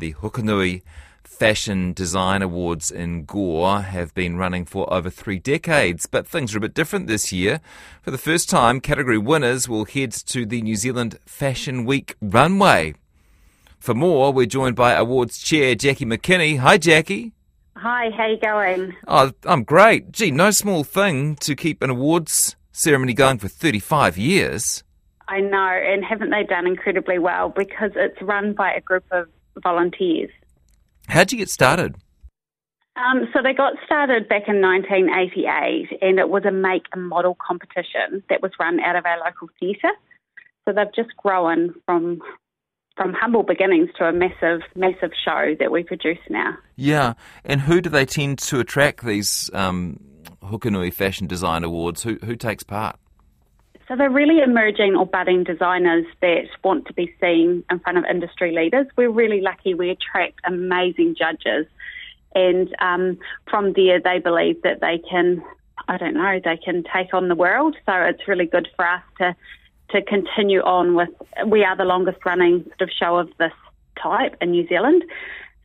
The Hokonui Fashion Design Awards in Gore have been running for over three decades, but things are a bit different this year. For the first time, category winners will head to the New Zealand Fashion Week runway. For more, we're joined by awards chair Jacqui McKinney. Hi, Jacqui. Hi, how you going? Oh, I'm great. Gee, no small thing to keep an awards ceremony going for 35 years. I know, and haven't they done incredibly well because it's run by a group of volunteers. How'd you get started? Um, so they got started back in 1988, and it was a make and model competition that was run out of our local theatre. So they've just grown from from humble beginnings to a massive, massive show that we produce now. Yeah, and who do they tend to attract these um, Hokonui Fashion Design Awards? Who who takes part? So they're really emerging or budding designers that want to be seen in front of industry leaders. We're really lucky we attract amazing judges. And um, from there, they believe that they can, I don't know, they can take on the world. So it's really good for us to, to continue on with, we are the longest running sort of show of this type in New Zealand.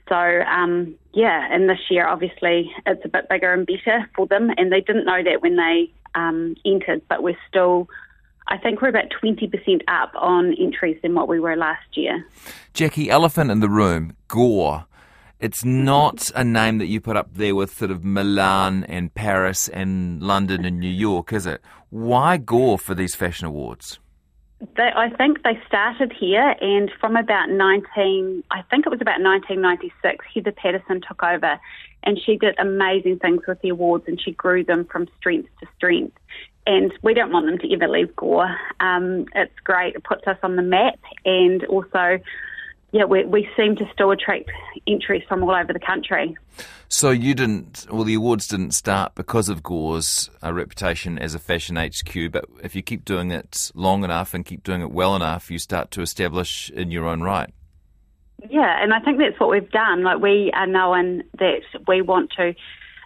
So, um, yeah, and this year, obviously, it's a bit bigger and better for them. And they didn't know that when they um, entered, but we're still I think we're about 20% up on entries than what we were last year. Jacqui, elephant in the room, Gore. It's not a name that you put up there with sort of Milan and Paris and London and New York, is it? Why Gore for these fashion awards? They, I think they started here, and from about 19, I think it was about 1996, Heather Patterson took over, and she did amazing things with the awards, and she grew them from strength to strength and we don't want them to ever leave Gore. Um, it's great; it puts us on the map, and also, yeah, we, we seem to still attract entries from all over the country. So you didn't, well, the awards didn't start because of Gore's uh, reputation as a fashion HQ, but if you keep doing it long enough and keep doing it well enough, you start to establish in your own right. Yeah, and I think that's what we've done. Like we are known that we want to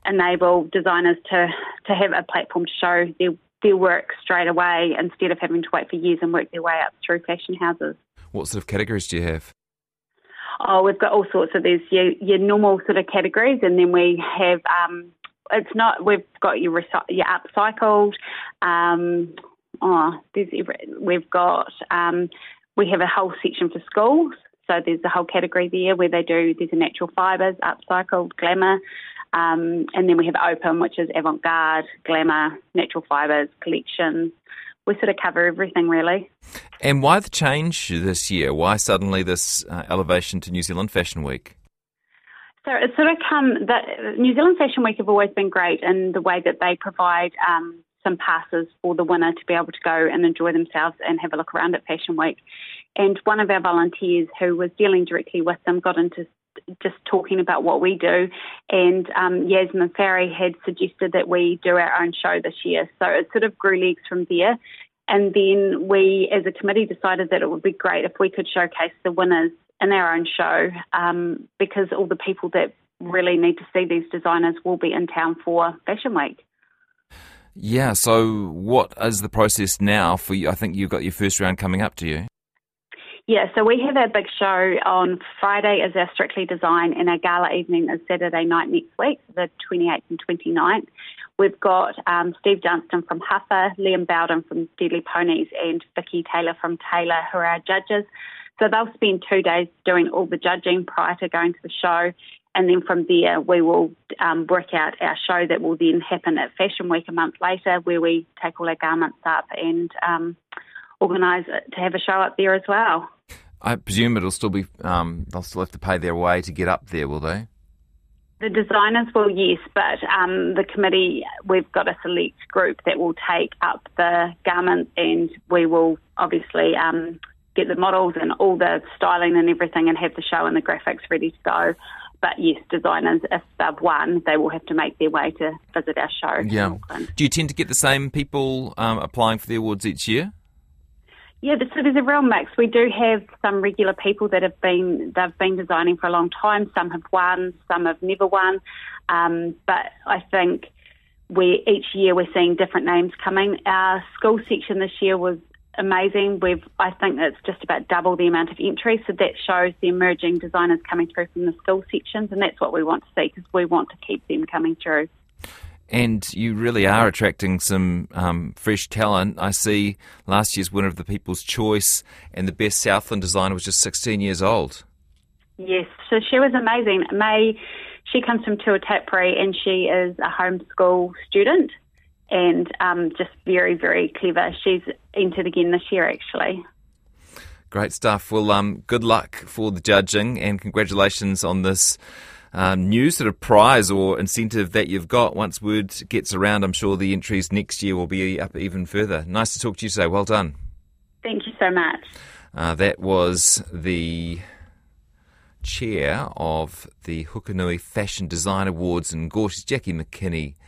enable designers to to have a platform to show their their work straight away instead of having to wait for years and work their way up through fashion houses. What sort of categories do you have? Oh, we've got all sorts of these your, your normal sort of categories, and then we have um, it's not we've got your your upcycled. Um, oh, there's we've got um, we have a whole section for schools. So there's a whole category there where they do there's a natural fibres, upcycled, glamour. Um, and then we have Open, which is avant garde, glamour, natural fibres, collections. We sort of cover everything really. And why the change this year? Why suddenly this uh, elevation to New Zealand Fashion Week? So it's sort of come that New Zealand Fashion Week have always been great in the way that they provide um, some passes for the winner to be able to go and enjoy themselves and have a look around at Fashion Week. And one of our volunteers who was dealing directly with them got into just talking about what we do. And um, Yasmin Farry had suggested that we do our own show this year. So it sort of grew legs from there. And then we, as a committee, decided that it would be great if we could showcase the winners in our own show um, because all the people that really need to see these designers will be in town for Fashion Week. Yeah, so what is the process now for you? I think you've got your first round coming up, do you? Yeah, so we have our big show on Friday is our Strictly Design and our gala evening is Saturday night next week, the 28th and 29th. We've got um, Steve Johnston from Huffer, Liam Bowden from Deadly Ponies and Vicky Taylor from Taylor who are our judges. So they'll spend two days doing all the judging prior to going to the show. And then from there, we will um, work out our show that will then happen at Fashion Week a month later, where we take all our garments up and um, organise to have a show up there as well. I presume it'll still be, um, they'll still have to pay their way to get up there, will they? The designers will, yes, but um, the committee, we've got a select group that will take up the garments and we will obviously um, get the models and all the styling and everything and have the show and the graphics ready to go. But yes, designers, if they've won, they will have to make their way to visit our show. Yeah. Do you tend to get the same people um, applying for the awards each year? Yeah, so there's a real mix. We do have some regular people that have been they've been designing for a long time. Some have won, some have never won. Um, but I think we each year we're seeing different names coming. Our school section this year was amazing. We've, I think it's just about double the amount of entries, so that shows the emerging designers coming through from the school sections, and that's what we want to see because we want to keep them coming through. And you really are attracting some um, fresh talent. I see last year's winner of the People's Choice and the best Southland designer was just 16 years old. Yes, so she was amazing. May, she comes from Tuatapere and she is a homeschool student and um, just very, very clever. She's entered again this year, actually. Great stuff. Well, um, good luck for the judging and congratulations on this um, new sort of prize or incentive that you've got. Once word gets around, I'm sure the entries next year will be up even further. Nice to talk to you today. Well done. Thank you so much. Uh, that was the chair of the Hokonui Fashion Design Awards in Gorty's Jacqui McKinney.